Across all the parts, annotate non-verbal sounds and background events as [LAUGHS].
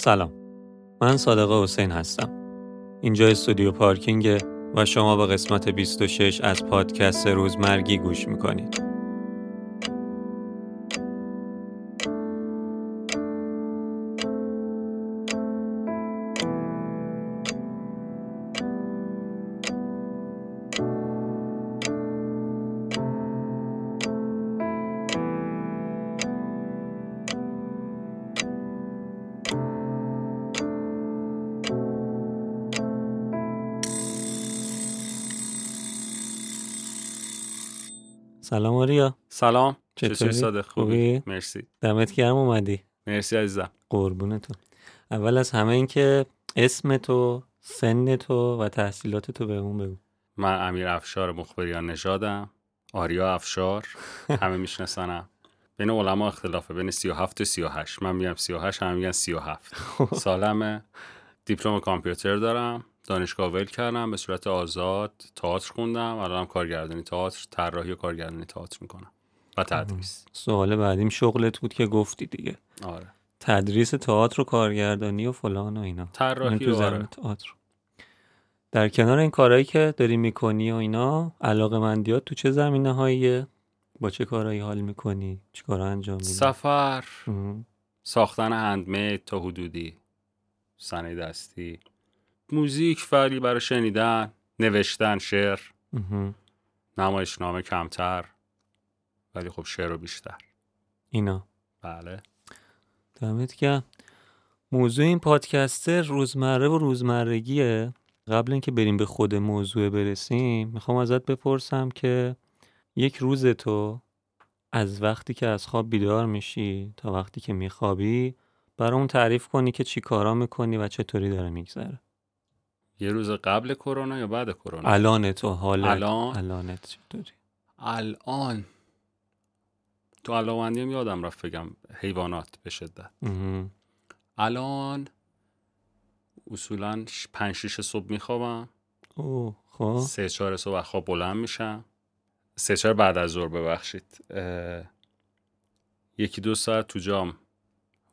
سلام. من صادق حسین هستم. اینجا استودیو پارکینگ و شما به قسمت 26 از پادکست روزمرگی گوش می‌کنید. سلام آریا. سلام. چطوری؟ صادق خوبی؟ مرسی. دمت گرم اومدی. مرسی عزیزم. قربون تو. اول از همه این که اسم تو سن تو و تحصیلات تو بهمون بگو. من امیر افشار مخبریان نژادم. آریا افشار. [LAUGHS] همه میشناسنم. بین علما اختلافه. بین 37 و 38 من میگم 38 هم میگن 37 سالمه. دیپلم کامپیوتر دارم. دانشگاه ول کردم به صورت آزاد تئاتر خوندم. الانم کارگردانی تئاتر طراحی و کارگردانی تئاتر می‌کنم. و تدریس. سوال بعدیم شغلت بود که گفتی دیگه. آره. تدریس تئاتر و کارگردانی و فلان و اینا. طراحی تو آره. تئاتر. در کنار این کارهایی که داری می‌کنی و اینا علاقه مندیات تو چه زمینه هاییه با چه کارهایی حال می‌کنی؟ چه کارها انجام میدی؟ سفر. مهم. ساختن هندمید تا حدودی. صنایع دستی. موزیک ولی برای شنیدن نوشتن شعر. مهم. نمایشنامه کمتر ولی خب شعر رو بیشتر. اینا. بله. دمت گرم. موضوع این پادکست روزمره و روزمرگیه. قبل اینکه بریم به خود موضوع برسیم می‌خوام ازت بپرسم که یک روز تو از وقتی که از خواب بیدار میشی تا وقتی که میخوابی برامون تعریف کنی که چی کارا می‌کنی و چطوری داره میگذره. یه روز قبل کرونا یا بعد کرونا؟ الان تو حالت الان؟ الانت چطوری الان. تو علاقمندی هم یادم رفت بگم حیوانات به شدت. الان اصولا پنج شیش صبح میخوابم. اوه خب. سه چهار صبح خواب بلند میشم. سه چهار بعد از ظهر ببخشید. اه، یکی دو ساعت تو جام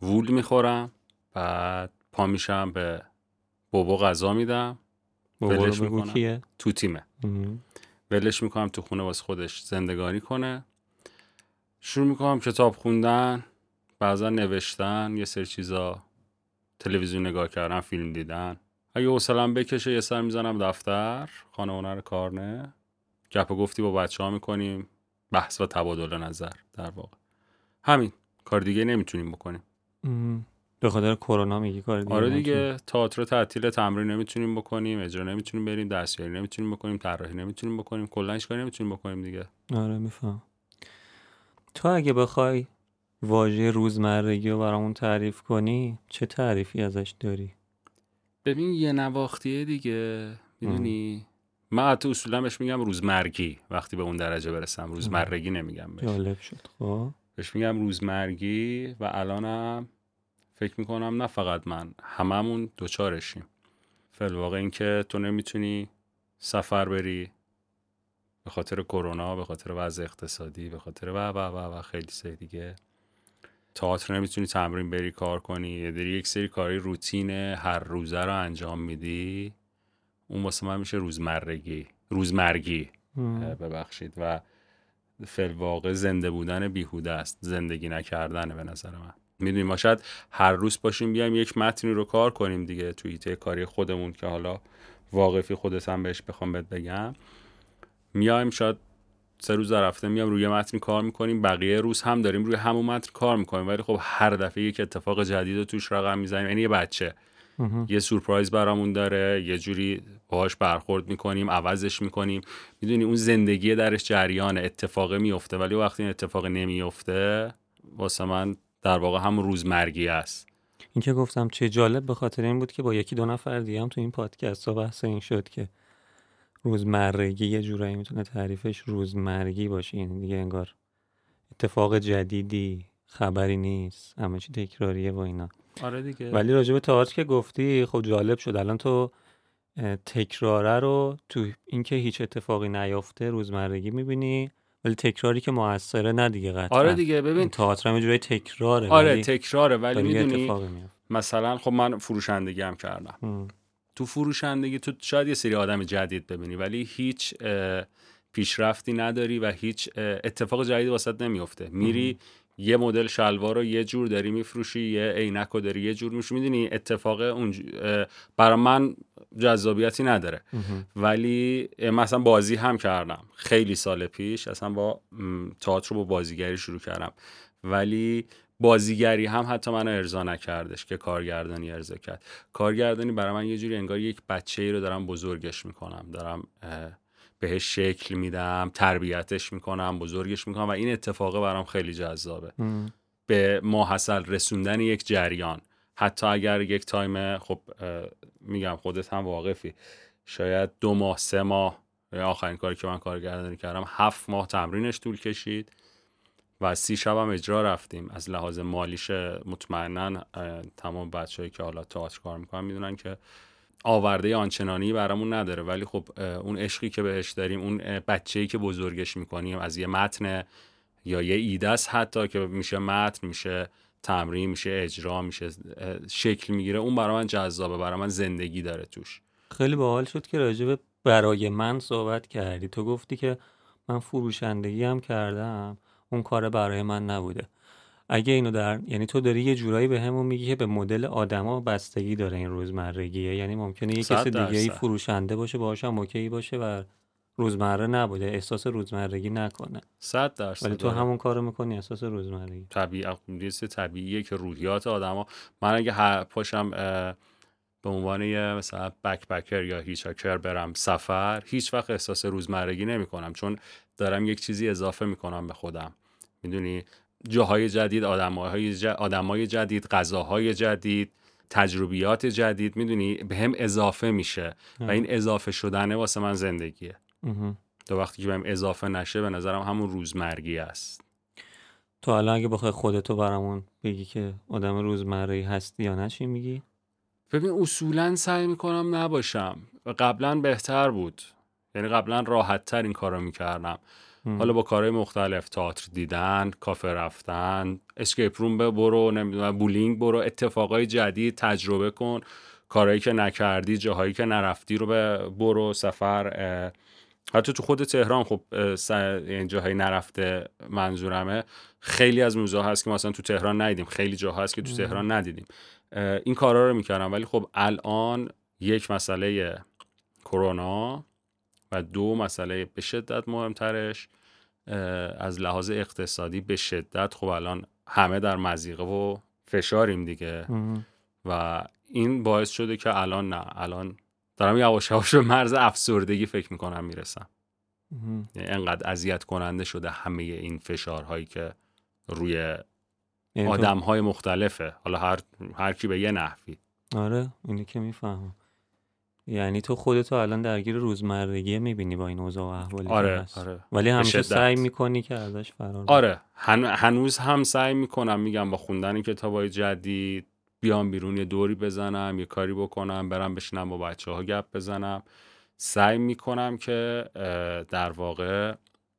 وول می‌خورم. بعد پا میشم به بابا غذا میدم. ولش می‌کنم. کیه؟ تو تیمه. ولش می‌کنم تو خونه واسه خودش زندگانی کنه. شروع می‌کنم کتاب خوندن بعضا نوشتن یه سری چیزا تلویزیون نگاه کردن فیلم دیدن. اگه حوصلم بکشه یه سر می‌زنم دفتر خانه هنر کارنه گپ و گفتی با بچه ها می‌کنیم. بحث و تبادل نظر در واقع. همین. کار دیگه نمی‌تونیم بکنیم. به خاطر کرونا میگی کار دیگه آره. دیگه تئاتر تعطیل تمرین نمی‌تونیم بکنیم اجرا نمی‌تونیم بریم دستیاری نمی‌تونیم بکنیم طراحی نمی‌تونیم بکنیم کلا هیچ کاری نمی‌تونیم بکنیم دیگه. آره میفهم. تو اگه بخوای واژه روزمرگی رو برامون تعریف کنی چه تعریفی ازش داری؟ ببین یه نواختیه دیگه می‌دونی؟ من حتی اصولا بهش میگم روزمرگی وقتی به اون درجه برسم. روزمرگی نمیگم بهش. جالب شد خب. بهش میگم روزمرگی و الانم فکر می‌کنم نه فقط من هممون دوچارشیم فلواقع اینکه تو نمی‌تونی سفر بری به خاطر کرونا به خاطر وضع اقتصادی به خاطر و و و و خیلی سری دیگه. تئاتر نمی‌تونی تمرین بری کار کنی. یه داری یک سری کاری روتین هر روزه رو انجام میدی. اون واسه من میشه روزمرگی. روزمرگی. ببخشید. و فلواقع زنده بودن بیهوده است. زندگی نکردنه به نظر من. می‌دونیم. ما شاید هر روز باشیم بیایم یک متنی رو کار کنیم دیگه توی ایته کاری خودمون که حالا واقفی خودت هم بهش بخوام بهت بگم. میایم شاید سه روز در هفته میام روی متن کار می‌کنیم. بقیه روز هم داریم روی همون متن کار می‌کنیم. ولی خب هر دفعه یک اتفاق جدید رو توش رقم می‌زنیم. یعنی یه بچه. یه سورپرایز برامون داره. یه جوری باهاش برخورد می‌کنیم عوضش می‌کنیم. می‌دونی اون زندگی درش جریان اتفاقه میفته ولی وقتی این اتفاق نمیفته واسه من در واقع هم روزمرگی است. این که گفتم چه جالب به خاطر این بود که با یکی دو نفر دیگه هم تو این پادکست ها بحث این شد که روزمرگی یه جورایی می‌تونه تعریفش روزمرگی باشه. یعنی دیگه انگار اتفاق جدیدی خبری نیست همه چی تکراریه و اینا. آره دیگه. ولی راجع به تئاتر که گفتی خب جالب شد. الان تو تکراره رو تو اینکه هیچ اتفاقی نیافته روزمرگی می‌بینی. ولی تکراری که موثره نه دیگه قطعا. آره دیگه ببین. تئاتر هم یه جورایی تکراره آره ولی تکراره ولی می‌دونی مثلا خب من فروشندگی هم کردم. ام. تو فروشندگی تو شاید یه سری آدم جدید ببینی ولی هیچ پیشرفتی نداری و هیچ اتفاق جدیدی واسط نمیفته میری یه مدل شلوار رو یه جور داری میفروشی یه عینک رو داری یه جور میفروشی. می‌دونی اتفاق اون برای من جذابیتی نداره. ولی مثلا بازی هم کردم. خیلی سال پیش اصلا با تئاتر رو با بازیگری شروع کردم. ولی بازیگری هم حتی منو ارضا نکردش که کارگردانی ارضا کرد. کارگردانی برای من یه جوری انگار یک بچه ای رو دارم بزرگش می‌کنم. دارم بهش شکل میدم تربیتش می‌کنم بزرگش می‌کنم و این اتفاقه برام خیلی جذابه. ام. به ماحصل رسوندن یک جریان. حتی اگر یک تایم خب میگم خودت هم واقفی. شاید دو ماه سه ماه آخرین کاری که من کارگردانی کردم هفت ماه تمرینش طول کشید و سی شب هم اجرا رفتیم. از لحاظ مالیش مطمئنا تمام بچههایی که حالا تئاتر کار می‌کنن می‌دونن که آورده آنچنانی برامون نداره. ولی خب اون عشقی که بهش داریم اون بچه‌ای که بزرگش می‌کنیم از یه متن یا یه ایده است حتی که میشه متن میشه تمرین میشه اجرا میشه شکل می‌گیره. اون برای من جذابه برای من زندگی داره توش. خیلی باحال شد که راجع به برای من صحبت کردی. تو گفتی که من فروشندگی هم کردم اون کار برای من نبوده. اگه اینو در یعنی تو داری یه جورایی به همون میگی که به مدل آدما بستگی داره این روزمرگیه. یعنی ممکنه یه کسی دیگه ای. فروشنده باشه باهاش هم اوکی باشه و روزمره نبوده. احساس روزمرگی نکنه. صد درصد ولی تو داره. همون کارو می‌کنی احساس روزمرگی. طبیعی طبیعیه که روحیات آدما. من اگه هر پاشم به عنوان یه مثلا بکپکر یا هیچاکر برم سفر هیچ وقت احساس روزمرگی نمی کنم چون دارم یک چیزی اضافه می‌کنم به خودم. می‌دونی؟ جاهای جدید آدمهای ج... آدمای جدید غذاهای جدید تجربیات جدید می‌دونی به هم اضافه میشه و این اضافه شدنه واسه من زندگیه. تا وقتی که بهم اضافه نشه به نظرم همون روزمرگی است. تو الان اگه بخوای خودتو برامون بگی که آدم روزمره هستی یا نه چی میگی؟ ببین اصولا سعی می‌کنم نباشم. قبلا بهتر بود. یعنی قبلا راحت تر این کارو می‌کردم. حالا با کارهای مختلف تئاتر دیدن کافه رفتن escape room برو نمی‌دونم بولینگ برو اتفاقای جدید تجربه کن کارهایی که نکردی جاهایی که نرفتی رو به برو سفر حتی تو خود تهران خب این جاهایی نرفته منظورمه. خیلی از موزه هست که مثلا تو تهران ندیدیم. خیلی جاها هست که تو تهران ندیدیم. این کارا رو می‌کردم. ولی خب الان یک مسئله کرونا و دو مسئله به شدت مهمترش. از لحاظ اقتصادی به شدت خب الان همه در مزیقه و فشاریم دیگه. و این باعث شده که الان نه الان دارم یواش یواش به مرز افسردگی فکر می‌کنم می‌رسم. یعنی انقدر اذیت کننده شده همه این فشارهایی که روی یعنی آدم های مختلفه. حالا هر هر کی به یه نحوی. آره اینو که می‌فهمم. یعنی تو خودتو الان درگیر روزمرگی می‌بینی با این اوضاع و احوالی آره هست. آره ولی همیشه. سعی می‌کنی که ازش فرار. آره هن... هنوز هم سعی می‌کنم میگم با خوندن کتابای جدید بیام بیرون یه دوری بزنم یه کاری بکنم برم بشینم با بچه ها گپ بزنم سعی می‌کنم که در واقع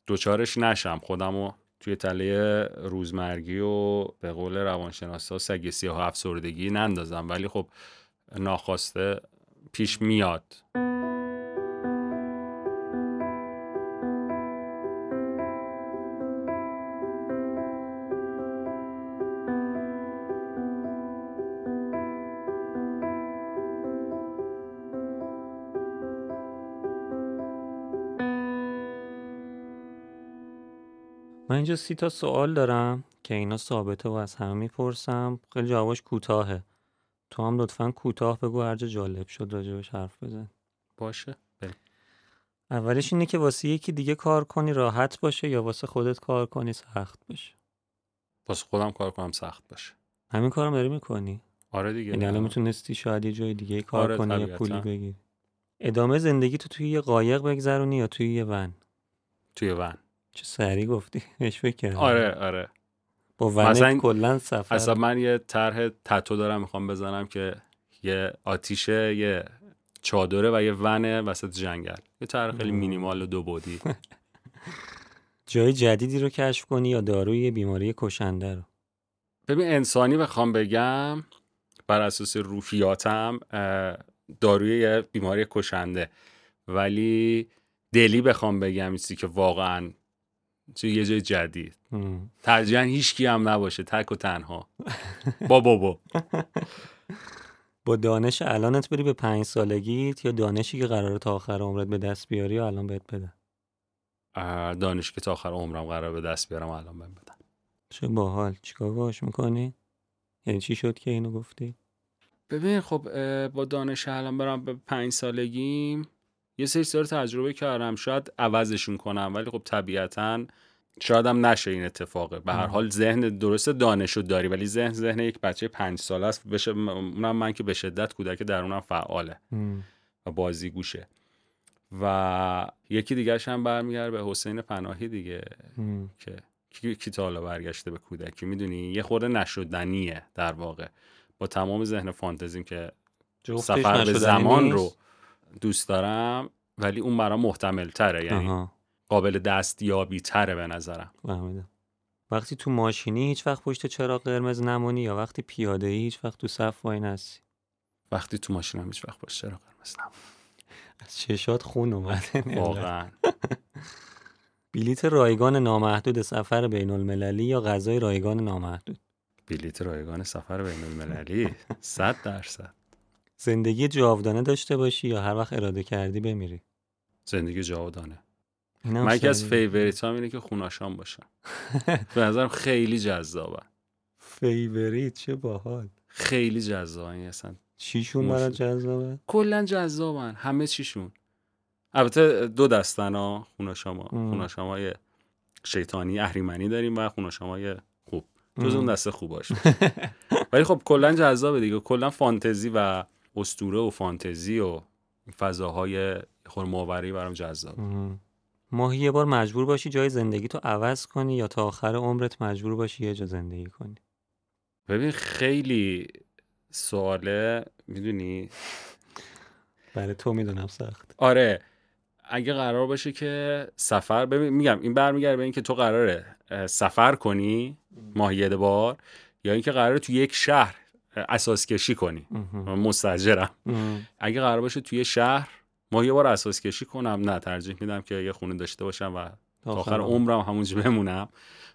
دوچارش نشم خودمو توی تله روزمرگی و به قول روانشناسا سگ سیاه و افسردگی نندازم ولی خب ناخواسته پیش میاد. من اینجا سی تا سوال دارم که اینا ثابته و از همه می‌پرسم. خیلی جوابش کوتاهه. تو هم لطفا کوتاه بگو هر جا جالب شد راجبش حرف بزن. باشه اولش اینه که واسه یکی دیگه کار کنی راحت باشه یا واسه خودت کار کنی سخت باشه؟ واسه خودم کار کنم سخت باشه. همین کارم داری می‌کنی؟ آره دیگه یعنی الان می‌تونستی شاید یه جای دیگه کار آره، کنی یا. پولی بگیری. ادامه زندگی تو توی یه قایق بگذرونی یا توی یه ون؟ توی ون. چه سری گفتی بهش فکر آره آره. با مثلا- ون کلا سفر. اصلا من یه طرح تتو دارم می‌خوام بزنم که یه آتیشه یه چادره و یه ونه وسط جنگل. یه طرح خیلی. مینیمال و دو بودی. [LAUGHS] جای جدیدی رو کشف کنی یا داروی بیماری کشنده رو؟ ببین انسانی بخوام بگم بر اساس روحیاتم داروی یه بیماری کشنده. ولی دلی بخوام بگم چیزی که واقعا توی یه جای جدید. ترجیحاً هیچ هم نباشه تک و تنها. با بابا. با دانش الانت بری به پنج سالگیت یا دانشی که قراره تا آخر عمرت به دست بیاری یا الان بهت بده دانشی که تا آخر عمرم قرار به دست بیارم الان بهم بدن. چه باحال. چیکار باش می‌کنی؟ یعنی چی شد که اینو گفتی؟ ببین خب با دانش الان برم به پنج سالگیم. یه سری سال تجربه کردم شاید عوضشون کنم ولی خب طبیعتا شاید هم نشه این اتفاقه. به هر حال ذهن درست دانشو داری ولی ذهن ذهن یک بچه پنج ساله است. بشه اونم من که به شدت کودک درونم فعاله و بازی گوشه و یکی دیگه هم برمیگرده به حسین پناهی دیگه که کی, تا حالا برگشته به کودکی؟ می‌دونی؟ یه خورده نشدنیه در واقع. با تمام ذهن فانتزیم که سفر به زمان رو دوست دارم ولی اون برام محتمل تره یعنی قابل دستیابی تره به نظرم. وقتی تو ماشینی هیچ وقت پشت چراغ قرمز نمونی یا وقتی پیاده هیچ وقت تو صف وای نسی وقتی تو ماشینم هیچ وقت پشت چراغ قرمز نمونی. از چشات خون اومده. [LAUGHS] واقعا. [LAUGHS] بلیت رایگان نامحدود سفر بین المللی یا غذای رایگان نامحدود؟ بلیت رایگان سفر بین المللی [LAUGHS] صد درصد. زندگی جاودانه داشته باشی یا هر وقت اراده کردی بمیری؟ زندگی جاودانه. من یکی از favorite هام اینه که خوناشام باشم [LAUGHS] به نظرم خیلی جذابه. favorite چه باحال. خیلی جذابه اصلا. چیشون برات جذابه؟ کلا جذابن. همه چیشون. البته دو دستن ها خوناشام های شیطانی اهریمنی داریم و های خوب. جز اون دسته خوب باشه [LAUGHS] ولی خب کلا جذابه دیگه. کلا فانتزی و استوره و فانتزی و فضاهای خور ماوری برام جذاب. ماهی یه بار مجبور باشی جای زندگی تو عوض کنی یا تا آخر عمرت مجبور باشی یه جا زندگی کنی؟ ببین خیلی سواله می‌دونی؟ برای تو می‌دونم سخت. آره اگه قرار باشه که سفر ببین میگم این برمیگرده به اینکه تو قراره سفر کنی ماهی یه بار یا اینکه قراره تو یک شهر اساس کشی کنی. مستجرم اگه قرار باشه توی شهر ما یه بار اساس کشی کنم نه ترجیح میدم که یه خونه داشته باشم و تا آخر عمرم همونجا بمونم.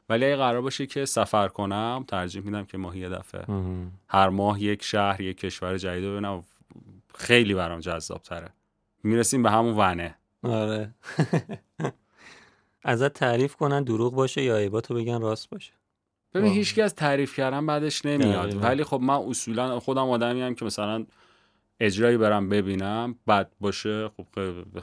ولی اگه قرار باشه که سفر کنم ترجیح میدم که ماهی یه دفعه. هر ماه یک شهر یک کشور جدید ببینم. خیلی برام جذاب تره می‌رسیم به همون ونه. آره. [LAUGHS] ازت تعریف کنن دروغ باشه یا عیباتو بگن راست باشه. ببین از تعریف کردن بعدش نمیاد. ولی خب من اصولا خودم آدمی هم که مثلا اجرایی برم ببینم بد باشه خب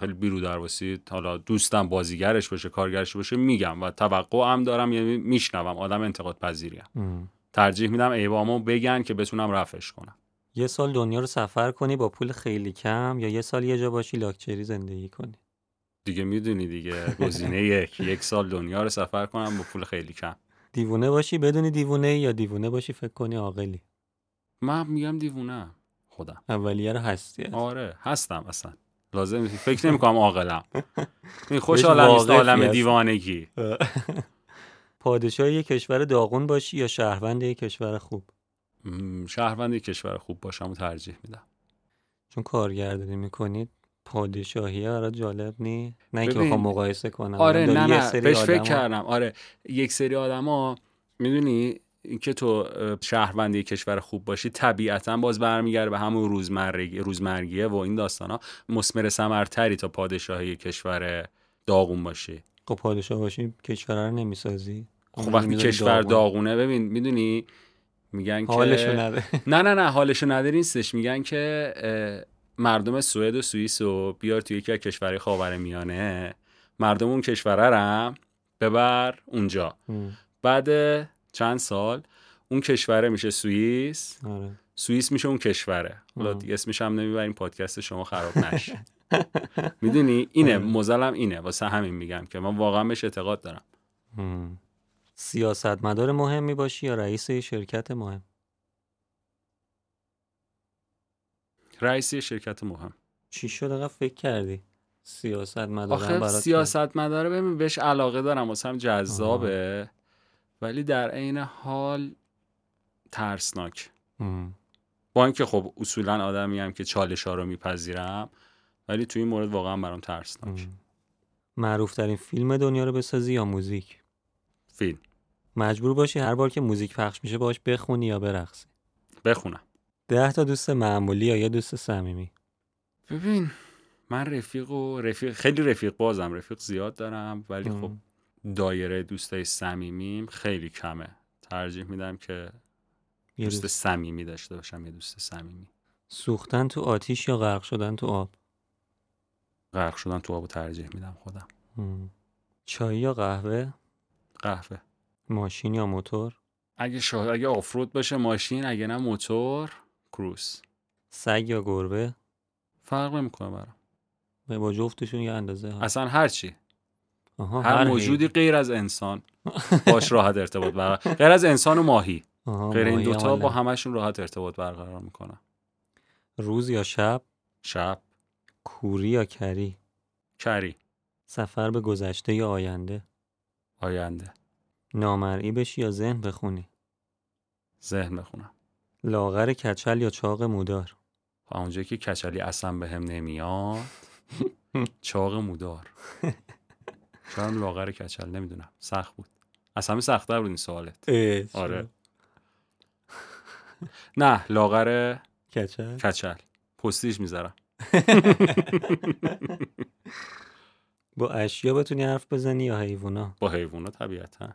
خیلی بیرو درواسی حالا دوستم بازیگرش باشه کارگرش باشه میگم و توقع هم دارم یعنی میشنوم آدم انتقاد پذیریم ترجیح میدم ایوامو بگن که بتونم رفش کنم. یه سال دنیا رو سفر کنی با پول خیلی کم یا یه سال یه جا باشی لاکچری زندگی کنی؟ دیگه می‌دونی دیگه. گزینه یک. یک سال دنیا رو سفر کنم با پول خیلی کم. دیوونه باشی بدونی دیوونه یا دیوونه باشی فکر کنی عاقلی؟ من میگم دیوونه خودم. اولیه رو هستی؟ آره هستم اصلا. لازم فکر نمی کنم عاقلم. [LAUGHS] این خوش عالم عالم دیوانگی. [LAUGHS] پادشاه یک کشور داغون باشی یا شهروند یک کشور خوب؟ شهروند یک کشور خوب باشم و ترجیح میدم. چون کارگردانی می‌کنید پادشاهی برای جالب نی نه اینکه بخوام مقایسه کنم آره نه نه بهش فکر کردم. آره یک سری آدما می‌دونی اینکه تو شهروندی کشور خوب باشی طبیعتا باز برمیگرده به همون روزمرگی روزمرگیه و این داستان ها مسمر سمرتری تا پادشاهی کشور داغون باشی. خب پادشاه باشی کشور رو نمی‌سازی؟ خب وقتی کشور داغونه؟ ببین می‌دونی میگن که حالشو نده. نه نه نه حالشو نده نیستش. میگن که مردم سوئد و سوئیس و بیار توی یکی از کشورهای خاورمیانه مردم اون کشوره رم ببر اونجا. بعد چند سال اون کشوره میشه سوئیس. آره. سوئیس میشه اون کشوره. حالا اسمش هم نمی‌بریم پادکست شما خراب نشه. [LAUGHS] می‌دونی؟ اینه آره. مزلم اینه. واسه همین میگم که من واقعا بهش اعتقاد دارم. سیاست مدار مهمی باشی یا رئیس شرکت مهم؟ رئیس شرکت مهم چی شد؟ فکر کردی؟ سیاست مدار آخه سیاست مداره ببین بهش علاقه دارم واسه هم جذابه. ولی در عین حال ترسناک. با اینکه خب اصولا آدمی هم که چالش ها رو میپذیرم ولی تو این مورد واقعا برام ترسناک. معروف ترین فیلم دنیا رو بسازی یا موزیک؟ فیلم. مجبور باشی هر بار که موزیک پخش میشه باش بخونی یا برقصی؟ بخونم. ده تا دوست معمولی یا یه دوست صمیمی؟ ببین من رفیق و رفیق خیلی رفیق بازم رفیق زیاد دارم ولی خب دایره دوستای صمیمیم خیلی کمه. ترجیح میدم که دوست صمیمی داشته باشم یه دوست صمیمی. سوختن تو آتیش یا غرق شدن تو آب؟ غرق شدن تو آب ترجیح میدم خودم. چای یا قهوه؟ قهوه. ماشین یا موتور؟ اگه شاه اگه آفرود باشه ماشین اگه نه موتور. کروس. سگ یا گربه؟ فرق نمی‌کنه برام. با جفتشون یه اندازه ها. اصلا هر چی. آها هر موجودی غیر از انسان [LAUGHS] باش راحت ارتباط برقرار غیر از انسان و ماهی. غیر این دوتا با. همشون راحت ارتباط برقرار می‌کنم روز یا شب؟ شب. کوری یا کری؟ کری. سفر به گذشته یا آینده؟ آینده. نامرئی بشی یا ذهن بخونی؟ ذهن بخونم. لاغر کچل یا چاق مودار؟ و اونجایی که کچلی اصلا به هم نمیاد. [LAUGHS] چاق مودار. شاید لاغر کچل؟ نمی‌دونم. سخت بود. از همه سختتر بود این سوالت. آره. نه لاغر کچل. کچل. پستیش می‌ذارم. [LAUGHS] با اشیا بتونی حرف بزنی یا حیوونا؟ با حیوونا طبیعتا.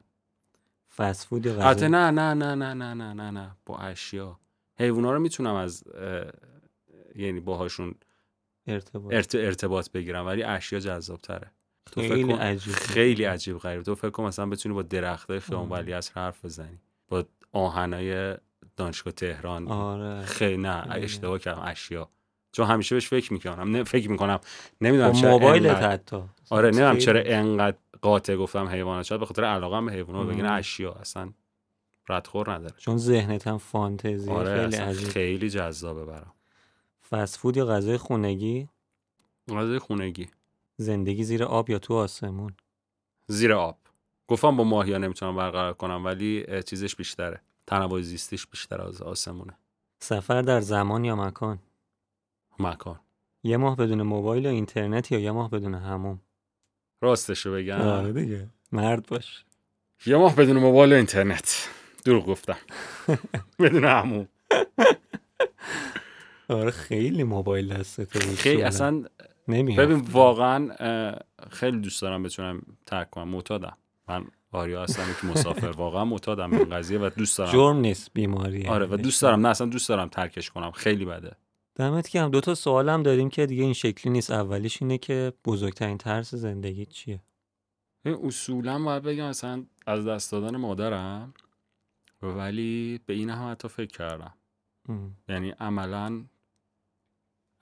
فست فود یا غذا؟ نه نه نه نه نه نه نه نه. با اشیا. حیوونا رو می‌تونم از یعنی باهاشون ارتباط. ارت- ارتباط بگیرم ولی اشیا جذاب تره تو فکر خیلی کن- عجیب خیلی عجیب غریب. تو فکر کن مثلا بتونی با درخته خیام آه. ولی از حرف بزنی. با آهنای دانشگاه تهران. آره. خیلی نه. اشتباه کردم اشیا. چون همیشه بهش فکر می‌کنم. نه فکر می‌کنم. نمی‌دونم چرا موبایلت انقدر- حتی. آره نمی‌دونم. چرا انقدر قاطع گفتم حیوانات. شاید به خاطر علاقه به حیوانات بگین. اشیا اصلا ردخور نداره. چون ذهنت هم فانتزی آره خیلی اصلا عجیب. خیلی جذابه برام. فست فود یا غذای خونگی؟ غذای خونگی. زندگی زیر آب یا تو آسمون؟ زیر آب. گفتم با ماهیا نمی‌تونم برقرار کنم ولی چیزش بیشتره. تنوع زیستیش بیشتر از آسمونه. سفر در زمان یا مکان؟ مکان. یه ماه بدون موبایل یا اینترنت یا یه ماه بدون هموم راستشو بگم. آره دیگه. مرد باش. یه ماه بدون موبایل و اینترنت. دروغ گفتم. [LAUGHS] بدون همون آره خیلی موبایل دستته بود خیلی. اصلا نمی‌رفت. ببین واقعا خیلی دوست دارم بتونم ترک کنم. معتادم. من آریا هستم که مسافر. واقعا معتادم این قضیه و دوست دارم. جرم نیست بیماریه. آره و دوست دارم. نه اصلا دوست دارم ترکش کنم. خیلی بده. دمت گرم. دو تا سوالم داریم که دیگه این شکلی نیست. اولیش اینه که بزرگترین ترس زندگی چیه؟ این اصولا باید بگم مثلا از دست دادن مادرم ولی به این هم حتی فکر کردم. ام. یعنی عملا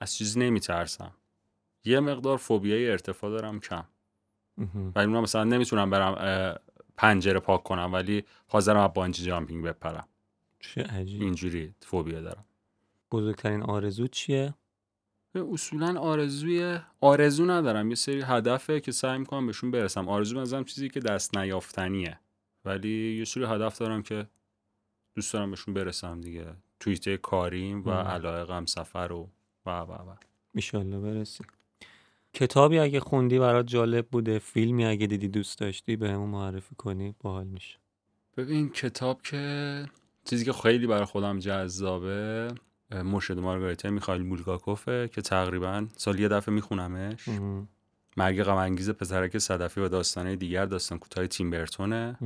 از چیزی نمیترسم. یه مقدار فوبیای ارتفاع دارم کم. ولی من مثلا نمی‌تونم برم پنجره پاک کنم ولی حاضرم از بانجی جامپینگ بپرم. چه عجیب. اینجوری فوبیا دارم. بزرگترین آرزو چیه؟ اصولا آرزوی آرزو ندارم. یه سری هدفه که سعی می‌کنم بهشون برسم. آرزو بنظرم چیزی که دست نیافتنیه. ولی یه سری هدف دارم که دوست دارم بهشون برسم دیگه. توییته کاریم و. علایقم سفر و و و و. ایشالله برسی کتابی اگه خوندی برات جالب بوده فیلمی اگه دیدی دوست داشتی به همون معرفی کنی باحال میشه. ببین کتاب که چیزی که خیلی برای خودم جذابه مرشد مارگاریتا میخائیل بولگاکوفه که تقریبا سال یه دفعه میخونمش. مرگ غم انگیز پسرک صدفی و داستانه دیگر داستان کوتاه تیم برتونه.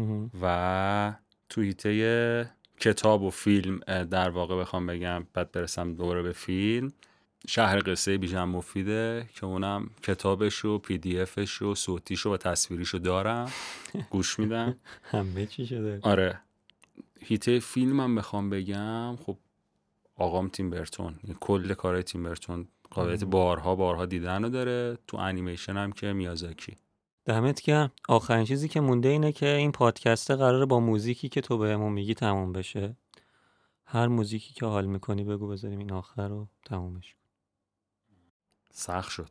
و توییته کتاب و فیلم در واقع بخوام بگم بعد برسم دوباره به فیلم شهر قصه بیژن مفیده که اونم کتابش و پی دی افش و صوتیش و تصویریش رو دارم. [LAUGHS] گوش میدم. همه چی شده. آره. هیته فیلمم بخوام بگم. خب آقام تیم برتون. یعنی کل کارهای تیم برتون. قابلیت. بارها بارها دیدن رو داره. تو انیمیشن هم که میازاکی. دمت گرم. آخرین چیزی که مونده اینه که این پادکسته قراره با موزیکی که تو بهمون میگی تموم بشه. هر موزیکی که حال می‌کنی بگو بذاریم این آخر رو تمومش کن. سخت شد.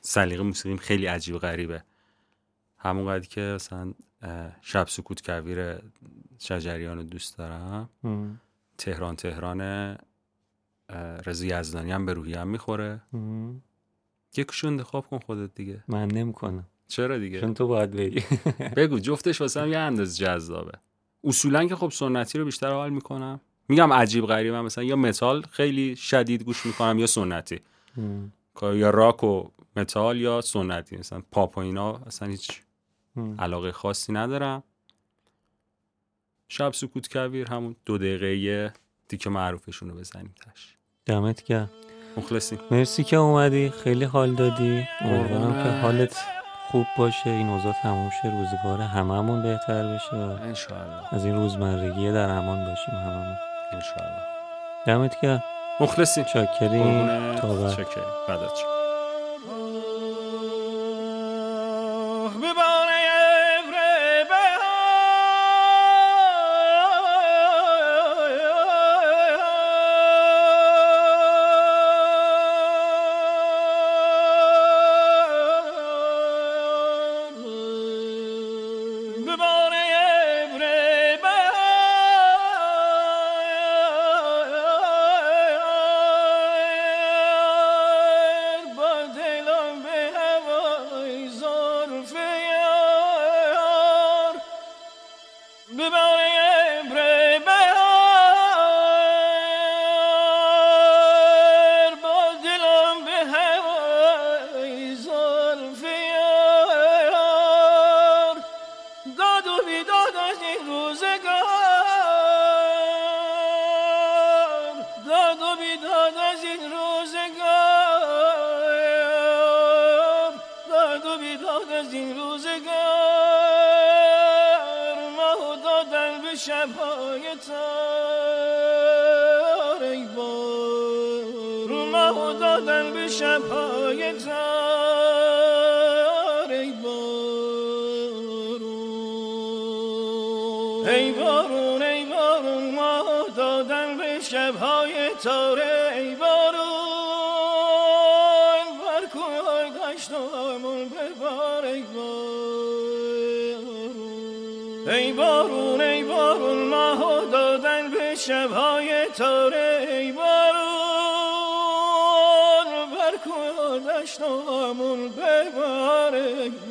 سلیقه موسیقیم خیلی عجیب غریبه. همون قدر که مثلا شب سکوت کویر شجریان رو دوست دارم. تهران تهران رضا یزدانی هم به روحی هم می‌خوره. ام. یکیشو انتخاب کن خودت دیگه. من نمی‌کنم. چرا دیگه؟ چون تو باید بگی [LAUGHS] بگو جفتش واسه هم یه اندازه جذابه. اصولا که خب سنتی رو بیشتر حال می‌کنم. میگم عجیب غریبه مثلا یا متال خیلی شدید گوش می‌کنم یا سنتی. یا راک و متال یا سنتی. مثلا پاپ و اینا اصلا هیچ. علاقه خاصی ندارم. شب سکوت کویر همون دو دقیقه دیگه معروفشون رو بزنیم تش دمت گرم. مخلصیم. مرسی که اومدی. خیلی حال دادی. امیدوارم که حالت خوب باشه. این اوضاع تموم شه. روزگار هممون بهتر بشه. و انشاءالله. از این روزمرگی در امان باشیم هممون. انشاءالله. دمت گرم. مخلصیم. چاکریم. تا بعد. شکر فدات شبهای تار ای بارون ای بارون ای بارون ما دادن به شبهای تاره ای بارون بر کوه دشت و همون ببار ای بارون ای بارون ای بارون ما دادن به شبهای تاره ای بارون